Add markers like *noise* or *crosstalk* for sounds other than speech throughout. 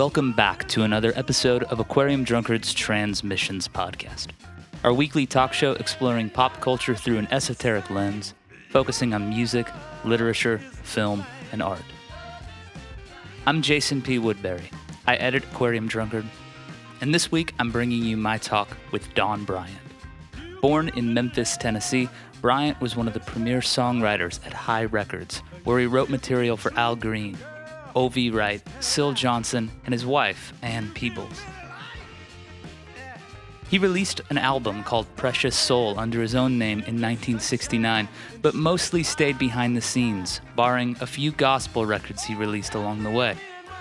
Welcome back to another episode of Aquarium Drunkards Transmissions Podcast, our weekly talk show exploring pop culture through an esoteric lens, focusing on music, literature, film, and art. I'm Jason P. Woodbury. I edit Aquarium Drunkard, and this week I'm bringing you my talk with Don Bryant. Born in Memphis, Tennessee, Bryant was one of the premier songwriters at Hi Records, where he wrote material for Al Green, O.V. Wright, Syl Johnson, and his wife, Ann Peebles. He released an album called Precious Soul under his own name in 1969, but mostly stayed behind the scenes, barring a few gospel records he released along the way.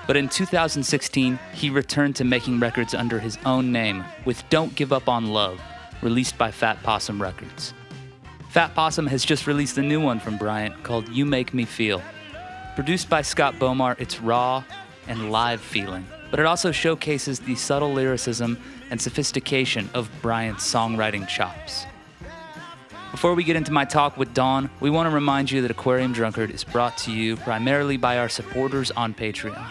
But in 2016, he returned to making records under his own name with Don't Give Up on Love, released by Fat Possum Records. Fat Possum has just released a new one from Bryant called You Make Me Feel, Produced by Scott Bomar, it's raw and live feeling, but it also showcases the subtle lyricism and sophistication of Bryant's songwriting chops. Before we get into my talk with Don, we want to remind you that Aquarium Drunkard is brought to you primarily by our supporters on Patreon.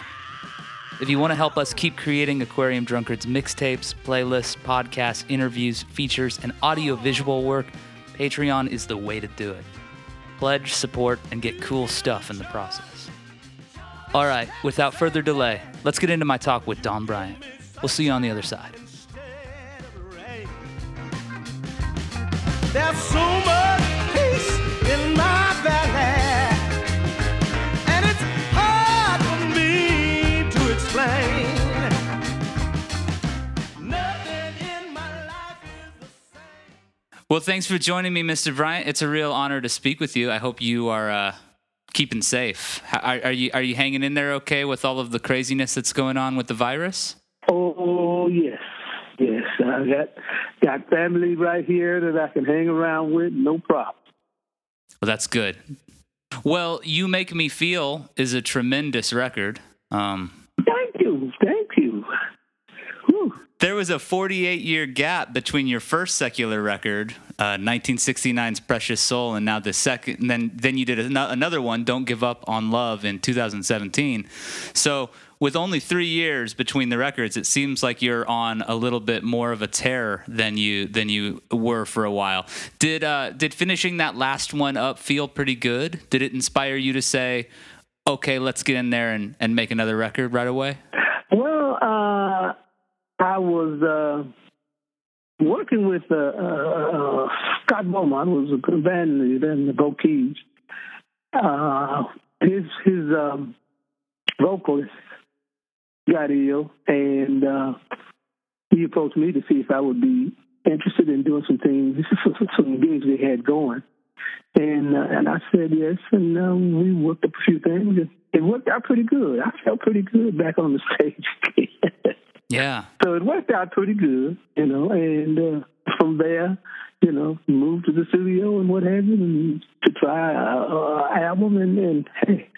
If you want to help us keep creating Aquarium Drunkard's mixtapes, playlists, podcasts, interviews, features, and audio-visual work, Patreon is the way to do it. Pledge, support, and get cool stuff in the process. All right, without further delay, let's get into my talk with Don Bryant. We'll see you on the other side. There's so much peace in my valley, Well, thanks for joining me, Mr. Bryant. It's a real honor to speak with you. I hope you are uh, keeping safe. Are, are, you are you hanging in there okay with all of the craziness that's going on with the virus? Oh yes, yes. I got got family right here that I can hang around with, no problem. Well, that's good. Well, you make me feel is a tremendous record. Um, thank you, thank you. Whew. There was a 48 year gap between your first secular record, uh, 1969's Precious Soul, and now the second. And then then you did another one, Don't Give Up on Love, in 2017. So with only three years between the records, it seems like you're on a little bit more of a tear than you than you were for a while. Did uh, did finishing that last one up feel pretty good? Did it inspire you to say, "Okay, let's get in there and, and make another record right away"? Uh, I was. Uh working with uh, uh, Scott Bomar, who was a band leader in the Bo-Keys. Uh, his his um, vocalist got ill, and uh, he approached me to see if I would be interested in doing some things, *laughs* some gigs they had going. And uh, and I said yes, and uh, we worked up a few things, it worked out pretty good. I felt pretty good back on the *laughs* stage. *laughs* Yeah. So it worked out pretty good, you know, and uh, from there, you know, moved to the studio and what have you, and to try an album, and, and hey,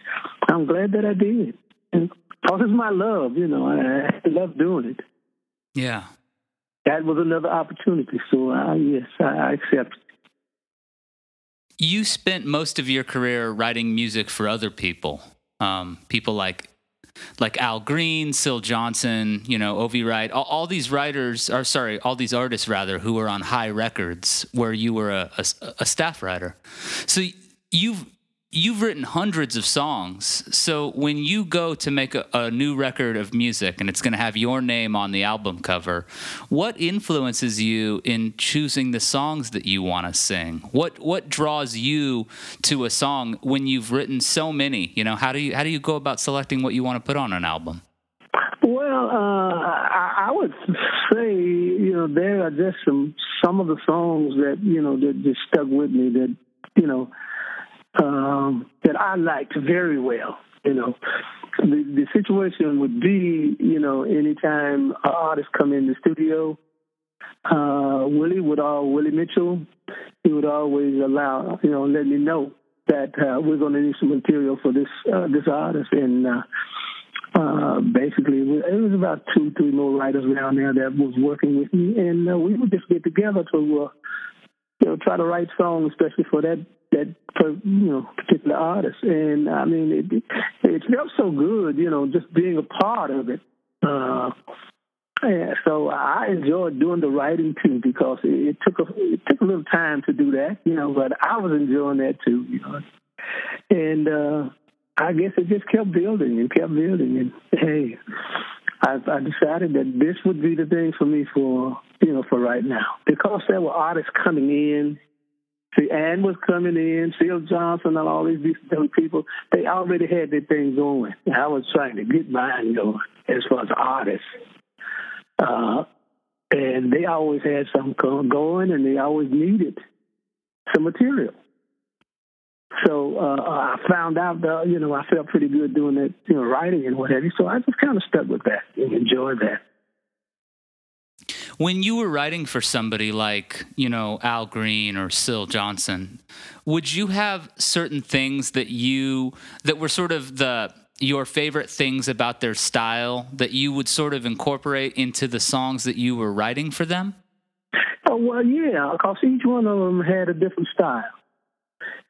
I'm glad that I did. And because it's my love, you know, I, I love doing it. Yeah. That was another opportunity, so uh, yes, I, I accept. You spent most of your career writing music for other people, um, people like like Al Green, Syl Johnson, you know, O.V. Wright, all, all, these writers, or sorry, all these artists rather, who were on Hi Records, where you were a, a, a staff writer. So you've you've written hundreds of songs. So when you go to make a, a new record of music and it's going to have your name on the album cover, what influences you in choosing the songs that you want to sing? What what draws you to a song when you've written so many? You know, how do you how do you go about selecting what you want to put on an album? Well, uh, I, I would say you know there are just some some of the songs that you know that just stuck with me that you know um, that I liked very well. You know, the, the situation would be, you know, anytime an artist come in the studio, uh, Willie would all Willie Mitchell, he would always allow you know let me know that uh, we're going to need some material for this uh, this artist, and uh, uh, basically it was about two, three more writers around there that was working with me, and uh, we would just get together to you know try to write songs, especially for that that for you know particular artist. And I mean, it it felt so good, you know, just being a part of it. Uh, yeah, so I enjoyed doing the writing too because it, it took a it took a little time to do that, you know. But I was enjoying that too, you know. And uh, I guess it just kept building and kept building. And hey, I, I decided that this would be the thing for me for you know for right now because there were artists coming in. See, Ann was coming in, Phil Johnson, and all these different people. They already had their thing going. I was trying to get mine going as far as artists. Uh, and they always had something going, and they always needed some material. So uh, I found out that you know I felt pretty good doing that, you know, writing and what have you. So I just kind of stuck with that and enjoyed that. When you were writing for somebody like you know Al Green or Syl Johnson, would you have certain things that you that were sort of the your favorite things about their style that you would sort of incorporate into the songs that you were writing for them? Oh, well, yeah, because each one of them had a different style.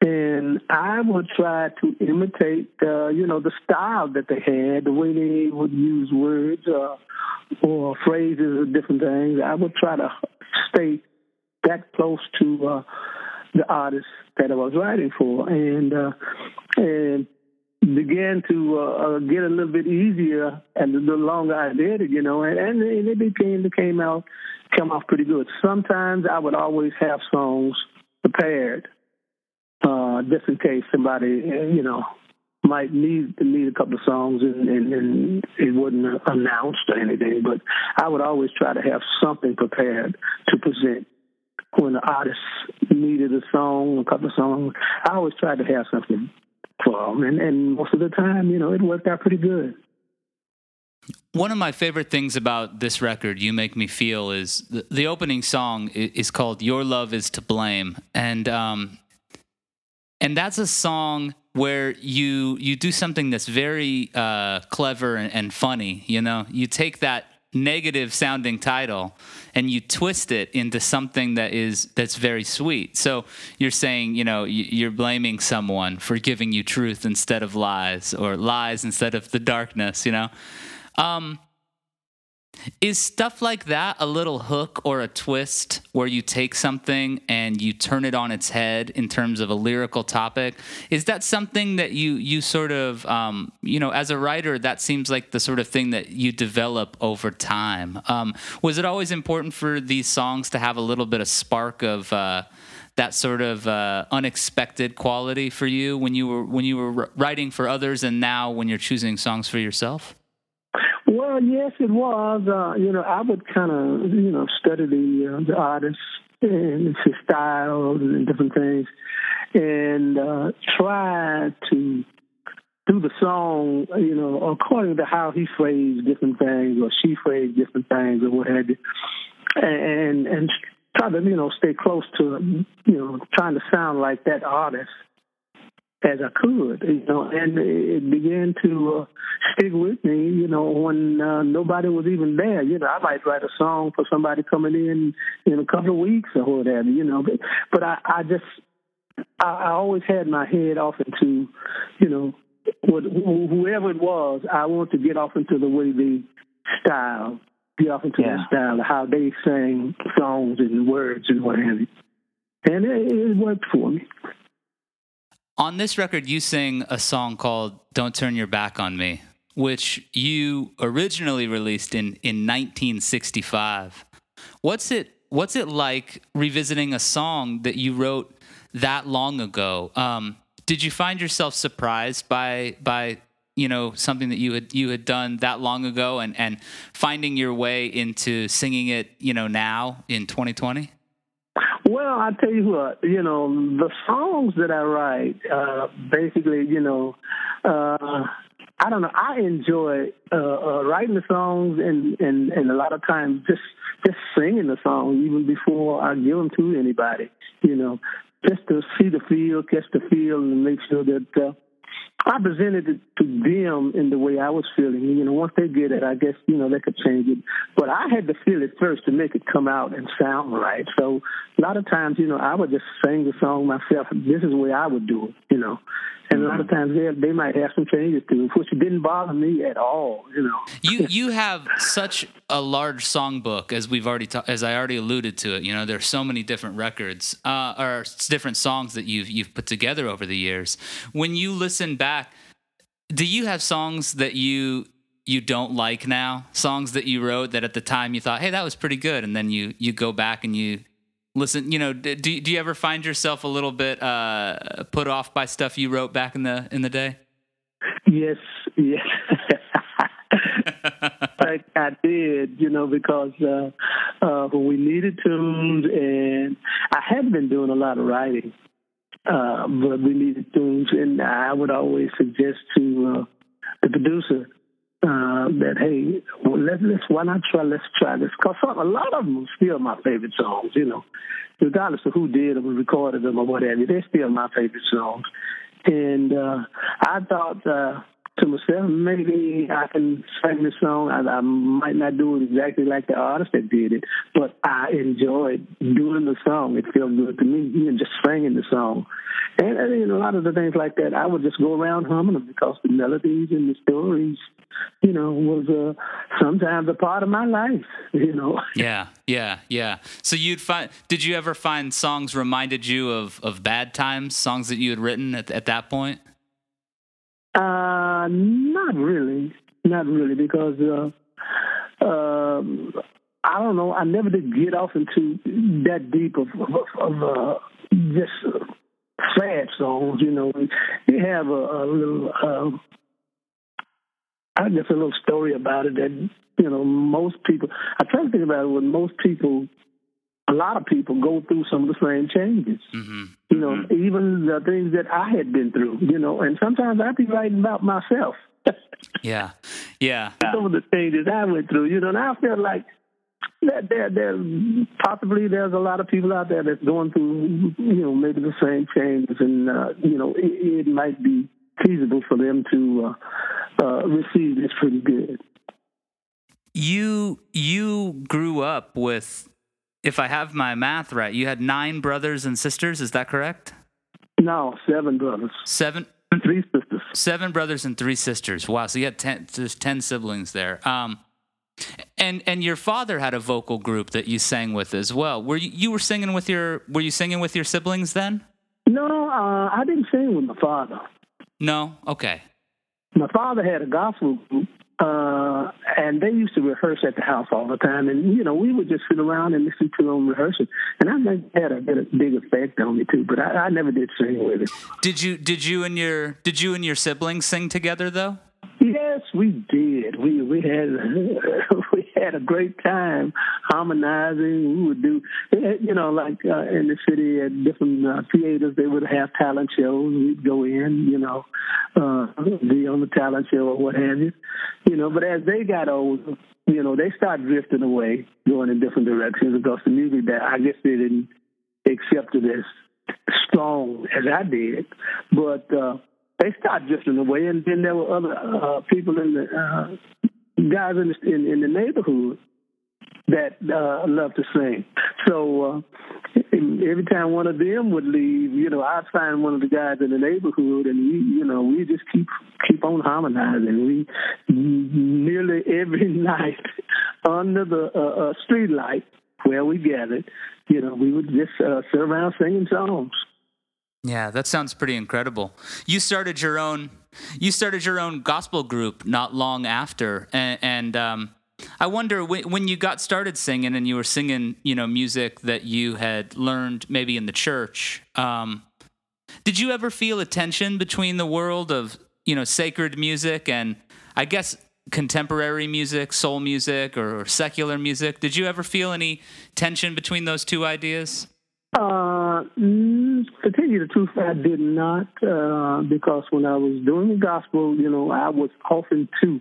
And I would try to imitate, uh, you know, the style that they had, the way they would use words uh, or phrases or different things. I would try to stay that close to uh, the artist that I was writing for, and uh, and began to uh, uh, get a little bit easier, and the longer I did it, you know, and, and it became it came out come off pretty good. Sometimes I would always have songs prepared, uh, just in case somebody, you know, might need need a couple of songs and, and, and it wasn't announced or anything. But I would always try to have something prepared to present when the artist needed a song, a couple of songs. I always tried to have something for and, and most of the time, you know, it worked out pretty good. One of my favorite things about this record, "You Make Me Feel," is the, the opening song is called "Your Love Is to Blame," and um, and that's a song where you you do something that's very uh, clever and, and funny. You know, you take that negative sounding title and you twist it into something that is that's very sweet so you're saying you know you're blaming someone for giving you truth instead of lies or lies instead of the darkness you know um, is stuff like that a little hook or a twist where you take something and you turn it on its head in terms of a lyrical topic? Is that something that you you sort of um, you know as a writer that seems like the sort of thing that you develop over time? Um, was it always important for these songs to have a little bit of spark of uh, that sort of uh, unexpected quality for you when you were when you were writing for others and now when you're choosing songs for yourself? Well, yes, it was. Uh, you know, I would kind of, you know, study the uh, the artist and his styles and different things, and uh, try to do the song, you know, according to how he phrased different things or she phrased different things or what you, and and try to, you know, stay close to, you know, trying to sound like that artist as I could, you know, and it began to uh, stick with me, you know, when uh, nobody was even there. You know, I might write a song for somebody coming in in a couple of weeks or whatever, you know, but, but I, I just, I, I always had my head off into, you know, what, whoever it was, I want to get off into the way they style, get off into yeah. the style of how they sang songs and words and what have you. And it, it worked for me. On this record, you sing a song called Don't Turn Your Back on Me, which you originally released in, in 1965. What's it, what's it like revisiting a song that you wrote that long ago? Um, did you find yourself surprised by, by you know something that you had you had done that long ago and and finding your way into singing it you know now in 2020 well, I tell you what, you know, the songs that I write, uh, basically, you know, uh, I don't know. I enjoy uh, uh, writing the songs and, and and a lot of times just just singing the song even before I give them to anybody. You know, just to see the feel, catch the feel, and make sure that uh, I presented it to them in the way I was feeling. You know, once they get it, I guess you know they could change it. But I had to feel it first to make it come out and sound right. So a lot of times, you know, I would just sing the song myself. This is the way I would do it. You know, and a lot of times they they might have some changes to which didn't bother me at all. You know, you you have such a large songbook as we've already ta- as I already alluded to it. You know, there's so many different records uh, or different songs that you've you've put together over the years. When you listen back, do you have songs that you you don't like now? Songs that you wrote that at the time you thought, hey, that was pretty good, and then you you go back and you listen you know do, do you ever find yourself a little bit uh, put off by stuff you wrote back in the in the day? Yes yes. *laughs* Like I did, you know, because uh, uh, we needed tunes, and I had been doing a lot of writing, uh, but we needed tunes, and I would always suggest to uh, the producer uh, that hey, well, let's let's why not try let's try this because a lot of them are still my favorite songs. You know, regardless of who did them or recorded them or whatever, they're still my favorite songs. And uh, I thought uh, to myself, maybe I can sing this song. I, I might not do it exactly like the artist that did it, but I enjoyed doing the song. It felt good to me, even just singing the song. And, and a lot of the things like that, I would just go around humming them because the melodies and the stories, you know, was uh, sometimes a part of my life. You know. *laughs* Yeah, yeah, yeah. So you'd find? Did you ever find songs reminded you of of bad times? Songs that you had written at at that point? Uh, not really, not really, because uh, uh, I don't know. I never did get off into that deep of of, of uh, just sad songs. You know, you have a, a little. Uh, I guess a little story about it that you know most people. I try to think about it when most people a lot of people go through some of the same changes. Mm-hmm. You know, mm-hmm. even the things that I had been through. You know, and sometimes I'd be writing about myself. *laughs* yeah, yeah. Some of the changes I went through. You know, and I feel like that there, there, possibly there's a lot of people out there that's going through, you know, maybe the same changes, and uh, you know, it, it might be feasible for them to uh, uh, receive this pretty good. You you grew up with if I have my math right, you had nine brothers and sisters. Is that correct? No, seven brothers. Seven. Three sisters. Seven brothers and three sisters. Wow. So you had ten. There's ten siblings there. Um, and and your father had a vocal group that you sang with as well. Were you you were singing with your Were you singing with your siblings then? No, uh, I didn't sing with my father. No. Okay. My father had a gospel group, uh, and they used to rehearse at the house all the time. And, you know, we would just sit around and listen to them rehearsing. And I think it had a, a big effect on me, too. But I, I never did sing with it. Did you, did you and your, did you and your siblings sing together, though? Yes, we did. We we had *laughs* had a great time harmonizing. We would do, you know, like uh, in the city at different uh, theaters, they would have talent shows. We'd go in, you know, uh, be on the talent show or what have you, you know. But as they got older, you know, they started drifting away, going in different directions because the music that I guess they didn't accept it as strong as I did, but. uh they started drifting away, and then there were other uh, people in the uh, guys in the, in, in the neighborhood that uh, loved to sing. So uh, every time one of them would leave, you know, I'd find one of the guys in the neighborhood, and we, you know, we just keep keep on harmonizing. We nearly every *laughs* night under the uh, uh, street light where we gathered, you know, we would just uh, sit around singing songs. Yeah, that sounds pretty incredible. You started your own you started your own gospel group not long after, and, and um, I wonder when, you got started singing and you were singing, you know, music that you had learned maybe in the church. Um, did you ever feel a tension between the world of you know sacred music and I guess contemporary music, soul music, or secular music? Did you ever feel any tension between those two ideas? Uh, truth, to tell you the truth, I did not, uh, because when I was doing the gospel, you know, I was often too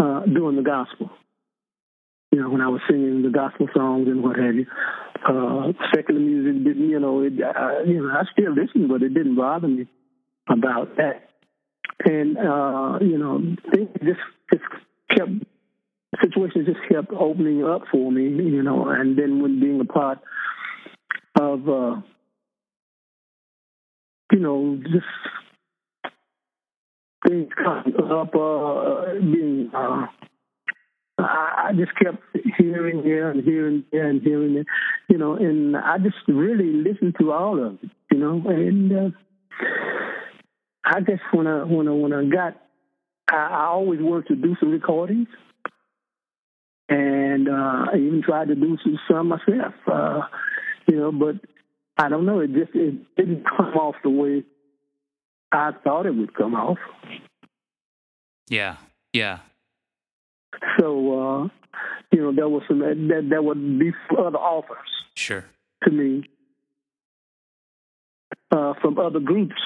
uh, doing the gospel. You know, when I was singing the gospel songs and what have you. Uh, secular music didn't, you know, it, uh, you know, I still listen, but it didn't bother me about that. And uh, you know, things just just kept situations just kept opening up for me, you know, and then when being a part of uh you know, just things coming up uh being uh I just kept hearing here and hearing there and hearing it, you know, and I just really listened to all of it, you know, and uh, I guess when I when I when I got, I, I always wanted to do some recordings, and uh, I even tried to do some, some myself, uh, you know, but I don't know, it just it didn't come off the way I thought it would come off. Yeah, yeah. So, uh, you know, there was some that that would be other offers. Sure. To me, uh, from other groups,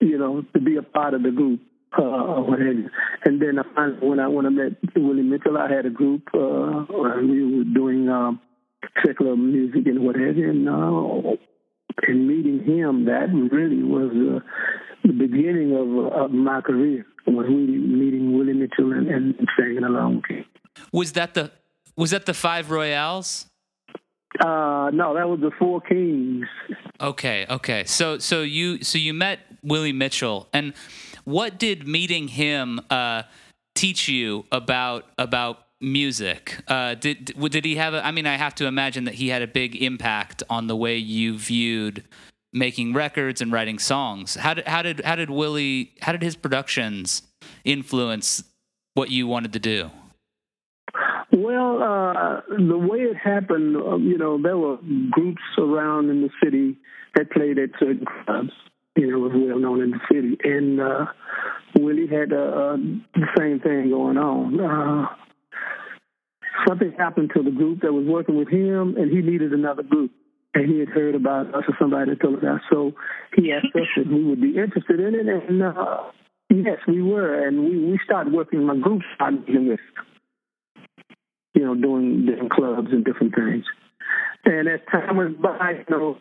you know, to be a part of the group. Uh, and then I finally, when I when I met Willie Mitchell, I had a group, uh, and we were doing um, secular music and what have you. And, uh, and meeting him, that really was uh, the beginning of, of my career. Was really meeting Willie Mitchell and, and singing along with him. Was that the was that the Five Royales? Uh, no, that was the Four Kings. Okay, okay. So so you so you met Willie Mitchell, and what did meeting him uh, teach you about about music? Uh, did did he have? A, I mean, I have to imagine that he had a big impact on the way you viewed making records and writing songs. How did how did how did Willie how did his productions influence what you wanted to do? Well, uh, the way it happened, um, you know, there were groups around in the city that played at certain clubs. You know, was well known in the city, and uh, Willie had uh, uh, the same thing going on. Something happened to the group that was working with him, and he needed another group. And he had heard about us or somebody told us that. So he asked us if we would be interested in it, and uh, yes, we were. And we, we started working. My group started with you know, doing different clubs and different things. And as time went by, you know,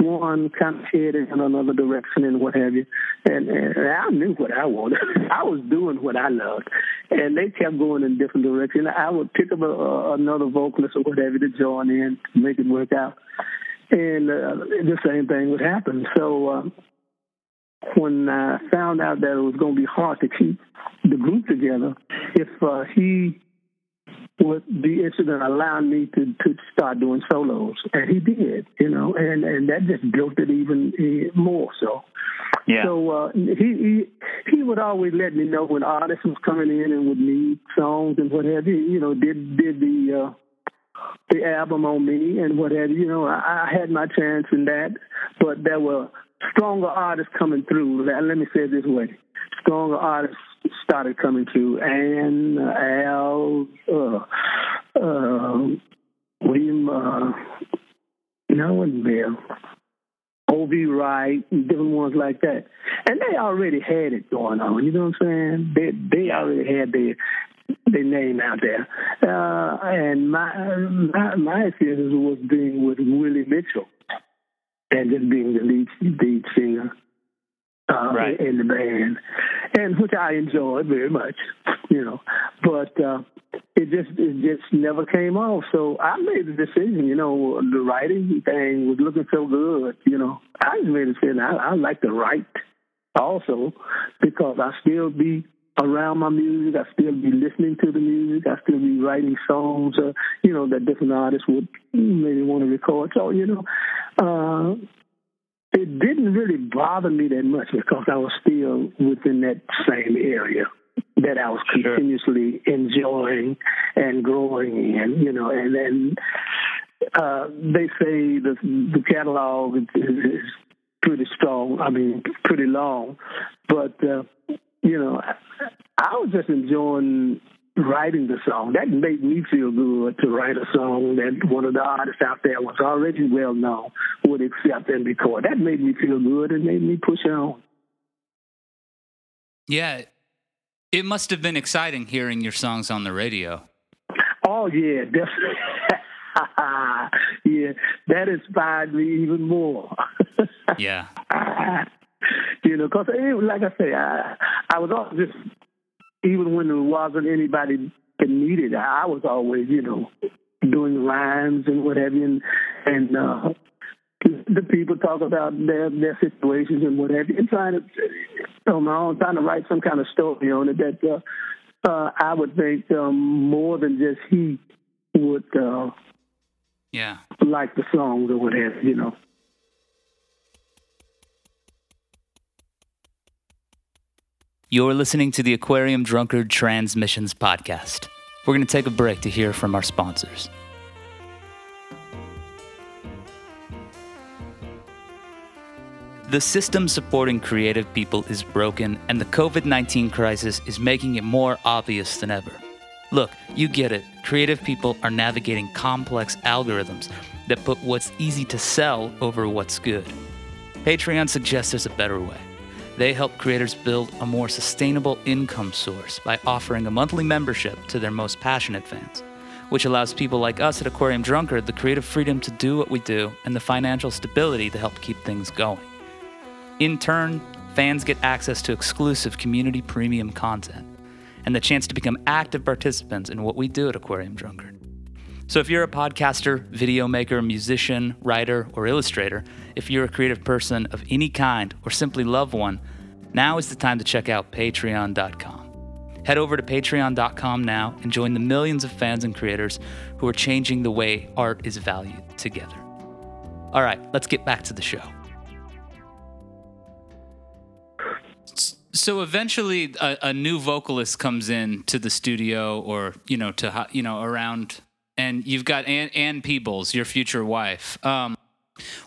one kind of headed in another direction and what have you. And, and I knew what I wanted. *laughs* I was doing what I loved. And they kept going in different directions. I would pick up a, a, another vocalist or whatever to join in to make it work out. And uh, the same thing would happen. So uh, when I found out that it was going to be hard to keep the group together, if uh, he would be interested in allowing me to to start doing solos, and he did, you know, and and that just built it even more. So, yeah. So uh, he he he would always let me know when artists was coming in and would need songs and what have you. You know, did did the uh, the album on me and what have you. You know, I, I had my chance in that, but there were stronger artists coming through. Let me say it this way: stronger artists started coming and uh, Al, uh, uh, William, uh, no, and Bill, O.V. Wright, and different ones like that. And they already had it going on. You know what I'm saying? They they already had their their name out there. Uh, and my, my my experience was being with Willie Mitchell and just being the lead lead singer uh, right. in the band, and which I enjoyed very much, you know. But uh, it just it just never came off. So I made the decision, you know, the writing thing was looking so good, you know. I just made a decision. I, I like to write also because I still be around my music. I still be listening to the music. I still be writing songs, uh, you know, that different artists would maybe want to record. So, you know, uh, it didn't really bother me that much because I was still within that same area that I was continuously sure. enjoying and growing in, you know, and then uh, they say the the catalog is, pretty strong. I mean, pretty long, but uh, you know, I was just enjoying writing the song. That made me feel good to write a song that one of the artists out there was already well known would accept and record. That made me feel good and made me push on. Yeah. It must have been exciting hearing your songs on the radio. Oh, yeah, definitely. *laughs* yeah, that inspired me even more. *laughs* yeah. you know, because like I say, I, I was always just even when there wasn't anybody that needed it, I was always, you know, doing rhymes and whatever, and and uh, the people talk about their their situations and whatever, and trying to on my own, trying to write some kind of story on it that uh, uh, I would think um, more than just he would, uh, yeah, like the songs or whatever, you know. You're listening to the Aquarium Drunkard Transmissions podcast. We're going to take a break to hear from our sponsors. The system supporting creative people is broken, and the COVID 19 crisis is making it more obvious than ever. Look, you get it. Creative people are navigating complex algorithms that put what's easy to sell over what's good. Patreon suggests there's a better way. They help creators build a more sustainable income source by offering a monthly membership to their most passionate fans, which allows people like us at Aquarium Drunkard the creative freedom to do what we do and the financial stability to help keep things going. In turn, fans get access to exclusive community premium content and the chance to become active participants in what we do at Aquarium Drunkard. So, if you're a podcaster, video maker, musician, writer, or illustrator, if you're a creative person of any kind, or simply love one, now is the time to check out patreon.com. Head over to patreon.com now and join the millions of fans and creators who are changing the way art is valued together. All right, let's get back to the show. So eventually, a, a new vocalist comes in to the studio, or you know, to you know, around and you've got Ann, Ann Peebles, your future wife. Um,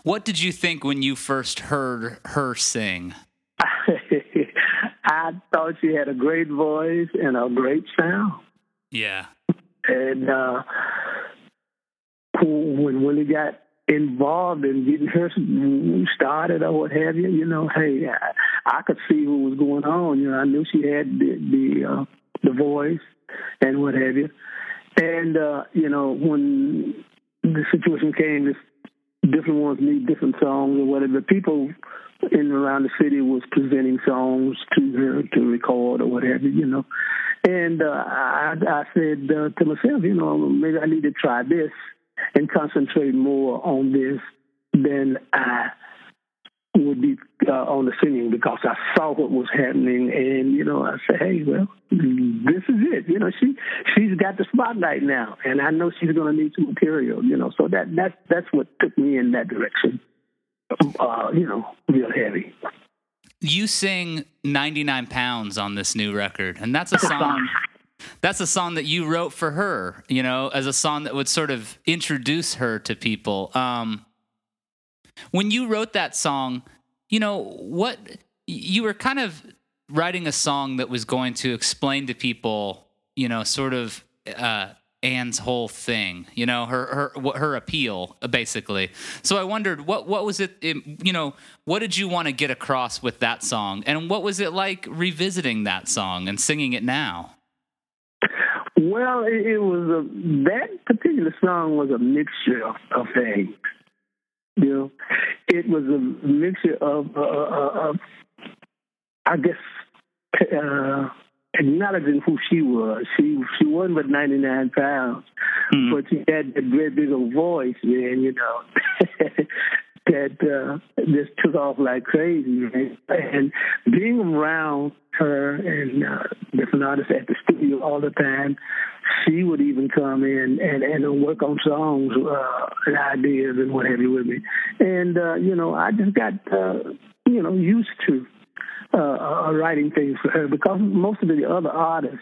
what did you think when you first heard her sing? *laughs* I thought she had a great voice and a great sound. Yeah. And uh, when Willie got involved in getting her *laughs* started or what have you, you know, hey, I, I could see what was going on. You know, I knew she had the the, uh, the voice and what have you. And, uh, you know, when the situation came, this different ones need different songs or whatever. People in and around the city was presenting songs to her to record or whatever, you know. And uh, I, I said uh, to myself, you know, maybe I need to try this and concentrate more on this than I would be uh, on the singing because I saw what was happening, and you know, I said, "Hey, well, this is it." You know, she she's got the spotlight now, and I know she's going to need some material. You know, so that that that's what took me in that direction. Uh, you know, real heavy. You sing 99 pounds on this new record, and that's a song. that's a song that you wrote for her, you know, as a song that would sort of introduce her to people. Um, when you wrote that song, you know, what you were kind of writing a song that was going to explain to people, you know, sort of uh, Ann's whole thing, you know, her her her appeal, basically. So I wondered, what what was it, you know, what did you want to get across with that song, and what was it like revisiting that song and singing it now? Well, it, it was a that particular song was a mixture of things. You know, it was a mixture of, uh, uh, I guess, uh, acknowledging who she was. She she wasn't but 99 pounds, mm. but she had that great big old voice, man, you know, *laughs* that uh, just took off like crazy. And being around her and uh, different artists at the studio all the time, she would even come in and and work on songs uh, and ideas and what have you with me. And uh, you know, I just got uh, you know used to uh, uh, writing things for her because most of the other artists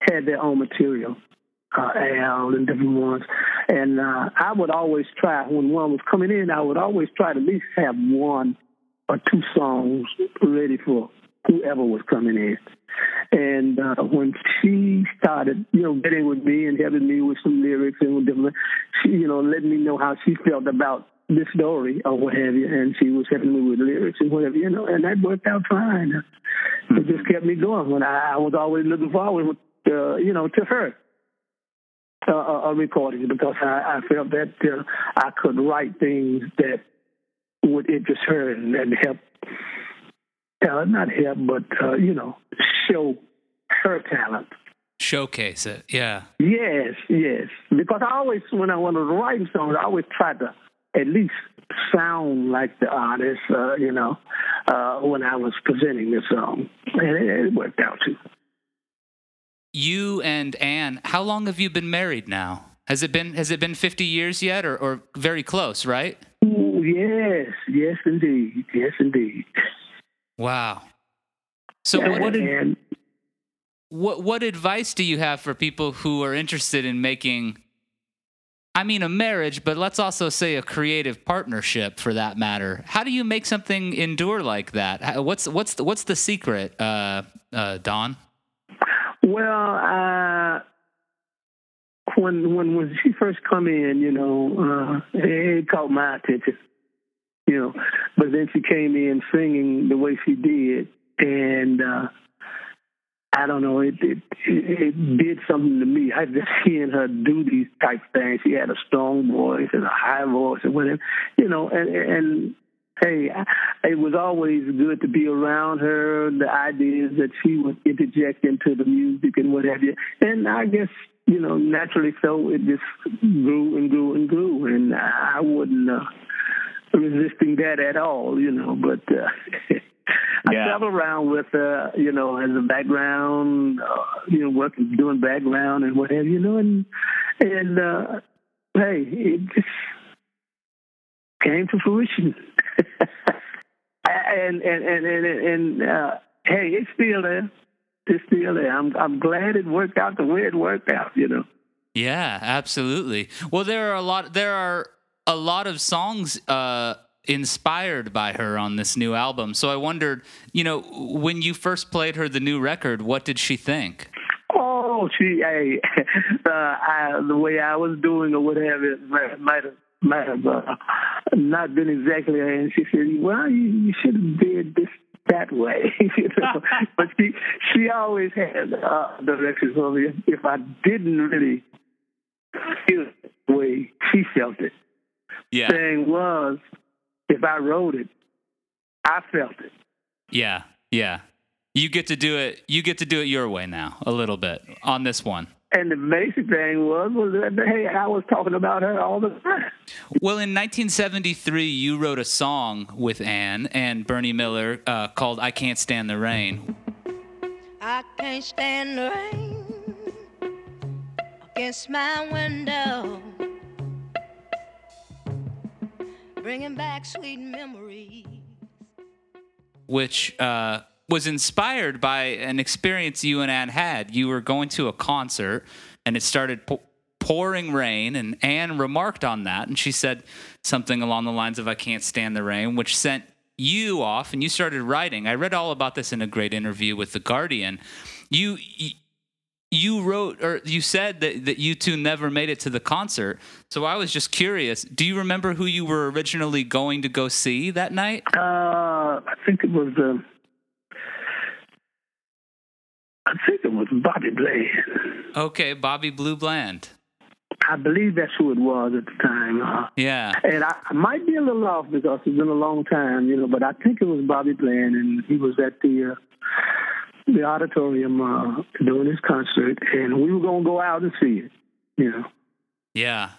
had their own material. Uh, Al and different ones, and uh, I would always try when one was coming in. I would always try to at least have one or two songs ready for whoever was coming in. And uh, when she started, you know, getting with me and helping me with some lyrics and different, she, you know, letting me know how she felt about the story or what have you, and she was helping me with lyrics and whatever, you know, and that worked out fine. Mm-hmm. It just kept me going. When I, I was always looking forward, uh, you know, to her uh, a recording because I, I felt that uh, I could write things that would interest her and, and help, uh, not help, but uh, you know, show her talent. Showcase it, yeah. Yes, yes. Because I always, when I wanted to write songs, I always tried to at least sound like the artist, uh, you know, uh, when I was presenting the song, and it, it worked out too. You and Ann, how long have you been married now? Has it been has it been fifty years yet, or, or very close, right? Ooh, yes, yes, indeed, yes, indeed. Wow. So and, what did, what what advice do you have for people who are interested in making I mean a marriage, but let's also say a creative partnership for that matter. How do you make something endure like that? What's what's the, what's the secret, uh, uh, Don? Well, uh, when when when she first come in, you know, uh, it caught my attention, you know. But then she came in singing the way she did, and uh, I don't know, it, it it did something to me. I just seeing her do these type things. She had a strong voice and a high voice and whatever, you know, and and hey, it was always good to be around her. The ideas that she would interject into the music and what have you, and I guess you know naturally so it just grew and grew and grew, and I wasn't uh, resisting that at all, you know, but. Uh, *laughs* I yeah. travel around with, uh, you know, as a background, uh, you know, working, doing background and whatever, you know, and and uh, hey, it just came to fruition. *laughs* and and and and, and uh, hey, it's still there. It's still there. I'm I'm glad it worked out the way it worked out. You know. Yeah, absolutely. Well, there are a lot. There are a lot of songs. Uh, inspired by her on this new album. So I wondered, you know, when you first played her the new record, what did she think? Oh, she, hey, *laughs* uh, I, the way I was doing or whatever, it might have might have uh, not been exactly. And she said, "Well, you, you should have did this that way." *laughs* you know? *laughs* but she she always had uh, directions for me. If I didn't really feel the way she felt it, yeah. thing was if I wrote it, I felt it. Yeah, yeah. You get to do it. You get to do it your way now, a little bit on this one. And the basic thing was, was that hey, I was talking about her all the time. Well, in 1973, you wrote a song with Ann and Bernie Miller uh, called "I Can't Stand the Rain." I can't stand the rain against my window bringing back sweet memories. Which uh, was inspired by an experience you and Ann had. You were going to a concert, and it started po- pouring rain, and Ann remarked on that, and she said something along the lines of "I can't stand the rain," which sent you off, and you started writing. I read all about this in a great interview with the Guardian. You, you wrote or you said that, that you two never made it to the concert. So I was just curious. Do you remember who you were originally going to go see that night? Uh, I think it was. Uh, I think it was Bobby Bland. Okay, Bobby Blue Bland. I believe that's who it was at the time. Uh, yeah. And I, I might be a little off because it's been a long time, you know, but I think it was Bobby Bland, and he was at the. Uh, the auditorium uh, doing his concert, and we were going to go out and see it, you know. Yeah.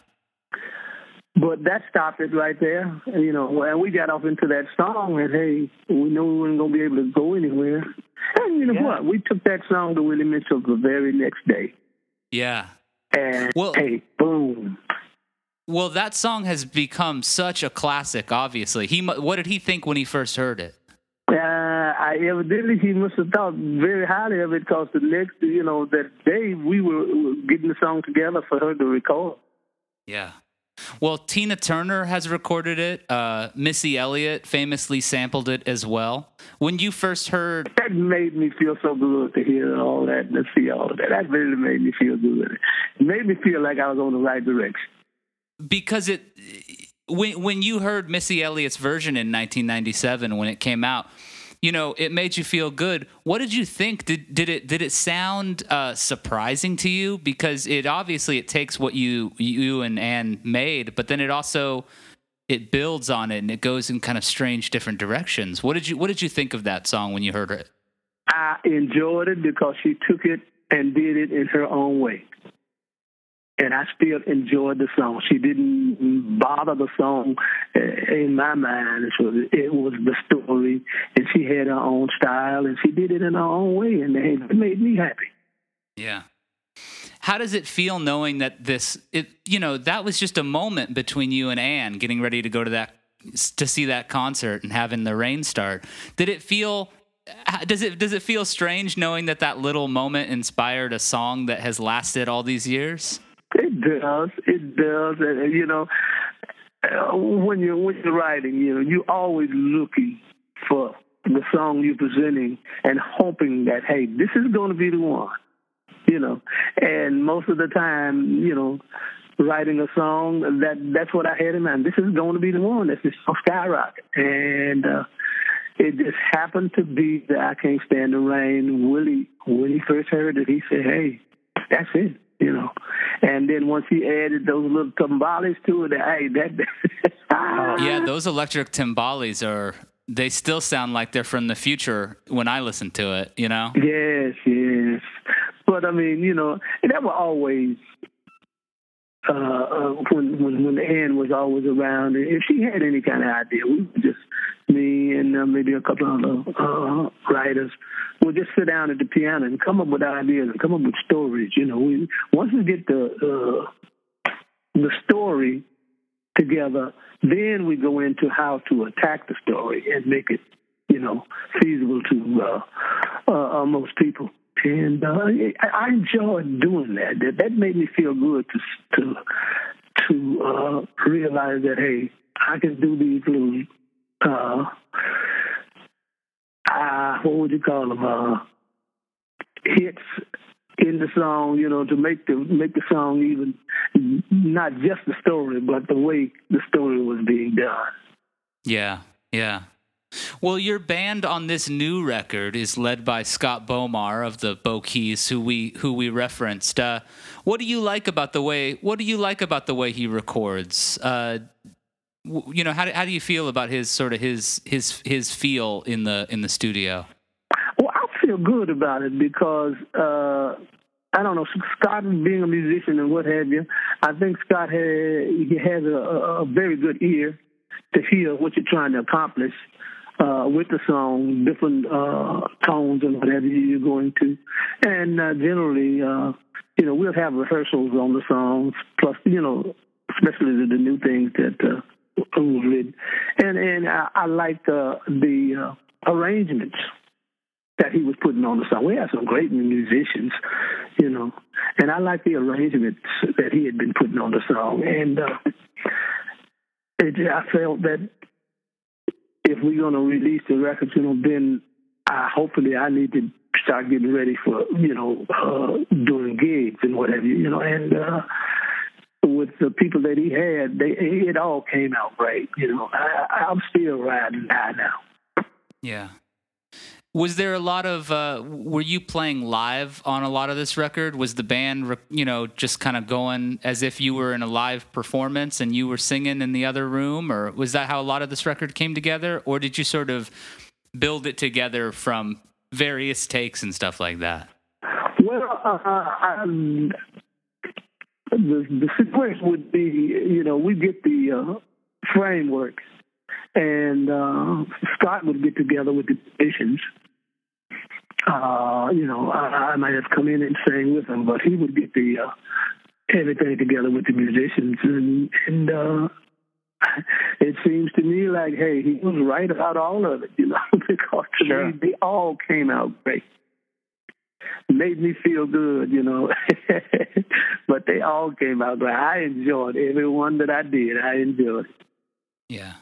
But that stopped it right there, you know. And we got off into that song, and hey, we knew we weren't going to be able to go anywhere. And you know yeah. what? We took that song to Willie Mitchell the very next day. Yeah. And well, hey, boom. Well, that song has become such a classic. Obviously, he. What did he think when he first heard it? Uh, I evidently he must have thought very highly of it because the next, you know, that day we were getting the song together for her to record. Yeah. Well, Tina Turner has recorded it. Uh, Missy Elliott famously sampled it as well. When you first heard, that made me feel so good to hear all that and to see all of that. That really made me feel good. It made me feel like I was on the right direction. Because it, when when you heard Missy Elliott's version in 1997 when it came out, you know, it made you feel good. What did you think? Did did it did it sound uh, surprising to you? Because it obviously it takes what you you and Ann made, but then it also it builds on it and it goes in kind of strange different directions. What did you what did you think of that song when you heard it? I enjoyed it because she took it and did it in her own way and I still enjoyed the song. She didn't bother the song uh, in my mind. It was, it was the story, and she had her own style, and she did it in her own way, and it made me happy. Yeah. How does it feel knowing that this, it, you know, that was just a moment between you and Ann getting ready to go to that, to see that concert and having the rain start? Did it feel does it does it feel strange knowing that that little moment inspired a song that has lasted all these years? It does. It does. And, you know, uh, when you're when you're writing, you know, you're always looking for the song you're presenting and hoping that hey, this is going to be the one. You know, and most of the time, you know, writing a song that that's what I had in mind. This is going to be the one that's just skyrocket, and uh, it just happened to be that I can't stand the rain. Willie, when he first heard it, he said, "Hey, that's it." You know. And then once he added those little timbales to it, hey, that. *laughs* *laughs* yeah, those electric timbales are. They still sound like they're from the future when I listen to it. You know. Yes, yes. But I mean, you know, that was always uh, uh, when when when Ann was always around. If she had any kind of idea, we would just me and uh, maybe a couple of other uh, writers would just sit down at the piano and come up with ideas and come up with stories. You know, we once we get the uh, the story together, then we go into how to attack the story and make it, you know, feasible to uh, uh, uh most people. And uh, I enjoyed doing that. That that made me feel good to to to uh, realize that hey, I can do these little uh, uh, what would you call them? Uh, hits in the song, you know, to make the make the song even not just the story, but the way the story was being done. Yeah, yeah. Well, your band on this new record is led by Scott Bomar of the Bo-Keys, who we who we referenced. Uh, what do you like about the way? What do you like about the way he records? Uh, you know, how do, how do you feel about his sort of his his his feel in the in the studio? Well, I feel good about it because uh, I don't know Scott being a musician and what have you. I think Scott has he has a, a very good ear to hear what you're trying to accomplish uh, with the song, different uh, tones and whatever you're going to. And uh, generally, uh, you know, we'll have rehearsals on the songs, plus, you know, especially the, the new things that uh, was written. And and I, I like uh, the uh, arrangements that he was putting on the song. We had some great musicians, you know, and I like the arrangements that he had been putting on the song. And uh, it, I felt that if we're to release the record, you know, then I, hopefully I need to start getting ready for, you know, uh, doing gigs and whatever, you know, and uh, with the people that he had, they, it all came out right You know, I, I'm still riding high now. Yeah. Was there a lot of? Uh, were you playing live on a lot of this record? Was the band, you know, just kind of going as if you were in a live performance and you were singing in the other room, or was that how a lot of this record came together, or did you sort of build it together from various takes and stuff like that? Well, uh, I, the the situation would be, you know, we get the uh, framework, and uh, Scott would get together with the musicians. Uh, you know, I, I might have come in and sang with him, but he would get the uh, everything together with the musicians, and and uh, *laughs* it seems to me like, hey, he was right about all of it, you know, *laughs* because to sure. me they all came out great. made me feel good, you know. *laughs* but they all came out great. I enjoyed every one that I did. I enjoyed it. Yeah.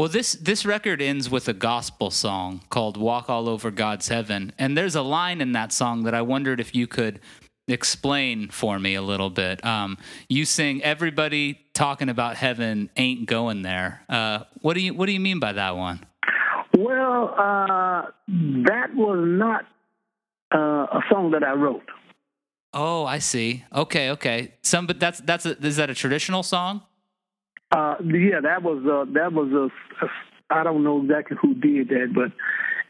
Well, this this record ends with a gospel song called "Walk All Over God's Heaven," and there's a line in that song that I wondered if you could explain for me a little bit. Um, you sing "Everybody talking about heaven ain't going there." Uh, what do you What do you mean by that one? Well, uh, that was not uh, a song that I wrote. Oh, I see. Okay, okay. Some, but that's that's a, is that a traditional song? Uh, yeah, that was uh, that was a, a. I don't know exactly who did that, but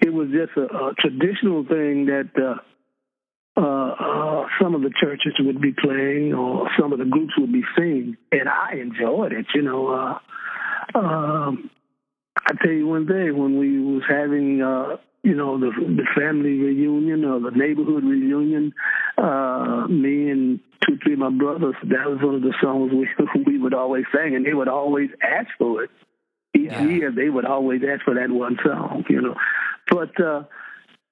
it was just a, a traditional thing that uh, uh, uh, some of the churches would be playing, or some of the groups would be singing, and I enjoyed it. You know, uh, um, I tell you one day when we was having uh, you know, the the family reunion or the neighborhood reunion. Uh, me and two, three of my brothers, that was one of the songs we *laughs* we would always sing, and they would always ask for it. Each yeah. year, they would always ask for that one song, you know. But uh,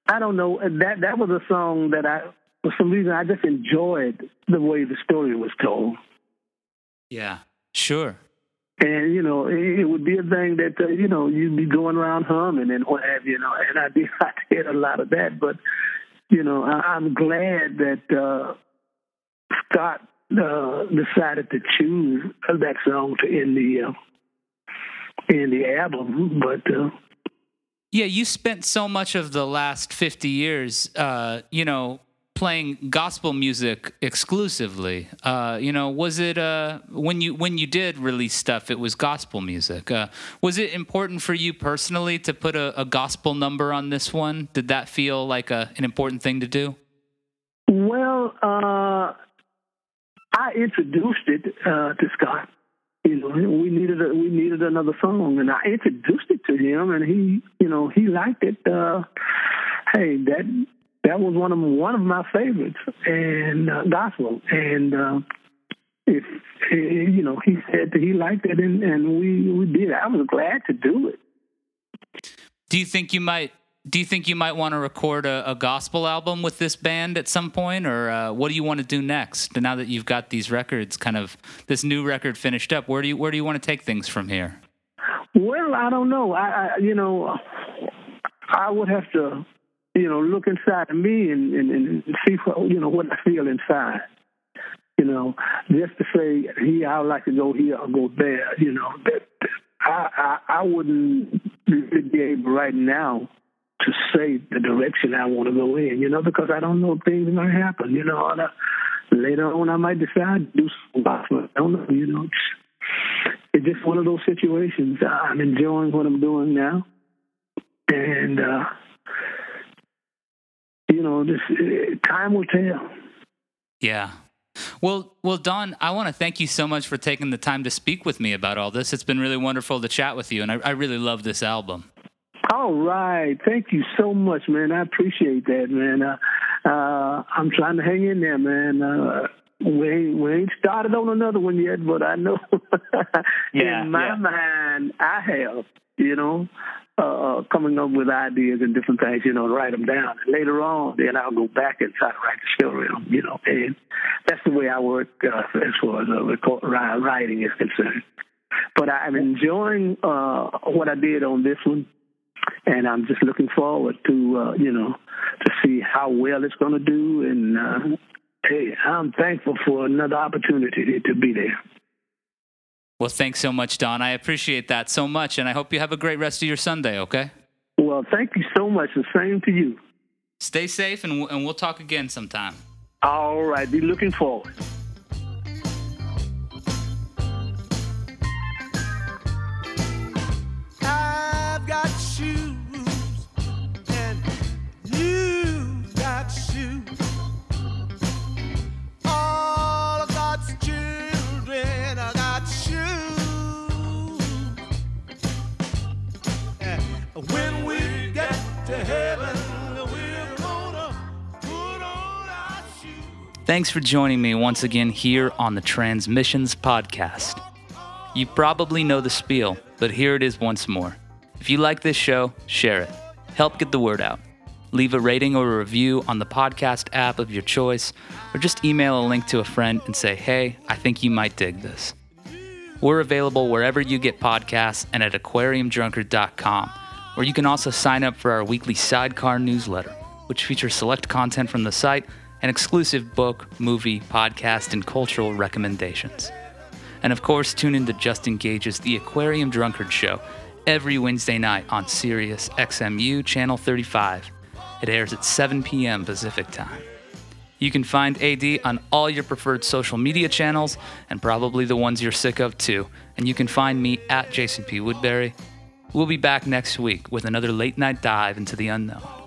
I don't know that that was a song that I, for some reason, I just enjoyed the way the story was told. Yeah, sure and you know it, would be a thing that uh, you know you'd be going around humming and what have you, know and I did I did a lot of that. But you know I, I'm glad that uh, Scott uh, decided to choose that song to end the uh, end the album. But uh, yeah you spent so much of the last 50 years uh, you know playing gospel music exclusively. Uh, you know, was it uh, when you when you did release stuff? It was gospel music. Uh, was it important for you personally to put a, a, gospel number on this one? Did that feel like a, an important thing to do? Well, uh, I introduced it uh, to Scott. You know, we needed a, we needed another song, and I introduced it to him, and he, you know, he liked it. Uh, hey, that that was one of one of my favorites and uh, gospel. And uh, if you know, he said that he liked it, and, and we we did. I was glad to do it. Do you think you might? Do you think you might want to record a, a gospel album with this band at some point, or uh, what do you want to do next? Now that you've got these records, kind of this new record finished up, where do you where do you want to take things from here? Well, I don't know. I, I you know, I would have to you know, look inside of me and, and, and see what, you know, what I feel inside. You know, just to say, here, I would like to go here or go there, you know, that, I, I, I wouldn't be able right now to say the direction I want to go in, you know, because I don't know things might happen, you know. And, uh, later on, I might decide to do something. I don't know, you know. It's, it's just one of those situations. I'm enjoying what I'm doing now. And, uh, you know, this time will tell. Yeah. Well, well, Don, I want to thank you so much for taking the time to speak with me about all this. It's been really wonderful to chat with you, and I, I really love this album. All right, thank you so much, man. I appreciate that, man. Uh, uh, I'm trying to hang in there, man. Uh, we ain't, we ain't started on another one yet, but I know *laughs* yeah, in my yeah. mind I have. You know, uh, coming up with ideas and different things, you know, write them down. And later on, then I'll go back and try to write the story you know, and that's the way I work uh, as far as uh, record, writing is concerned. But I'm enjoying uh, what I did on this one, and I'm just looking forward to, uh, you know, to see how well it's going to do. And uh, hey, I'm thankful for another opportunity to be there. Well, thanks so much, Don. I appreciate that so much, and I hope you have a great rest of your Sunday, okay? Well, thank you so much. The same to you. Stay safe, and, and we'll talk again sometime. All right. Be looking forward. Thanks for joining me once again here on the Transmissions Podcast. You probably know the spiel, but here it is once more. If you like this show, share it. Help get the word out. Leave a rating or a review on the podcast app of your choice, or just email a link to a friend and say, hey, I think you might dig this. We're available wherever you get podcasts and at aquariumdrunkard.com, where you can also sign up for our weekly sidecar newsletter, which features select content from the site and exclusive book, movie, podcast, and cultural recommendations. And of course, tune in to Justin Gage's The Aquarium Drunkard Show every Wednesday night on Sirius XMU Channel 35. It airs at 7 p.m. Pacific Time. You can find AD on all your preferred social media channels and probably the ones you're sick of too. And you can find me at Jason P. Woodbury. We'll be back next week with another late night dive into the unknown.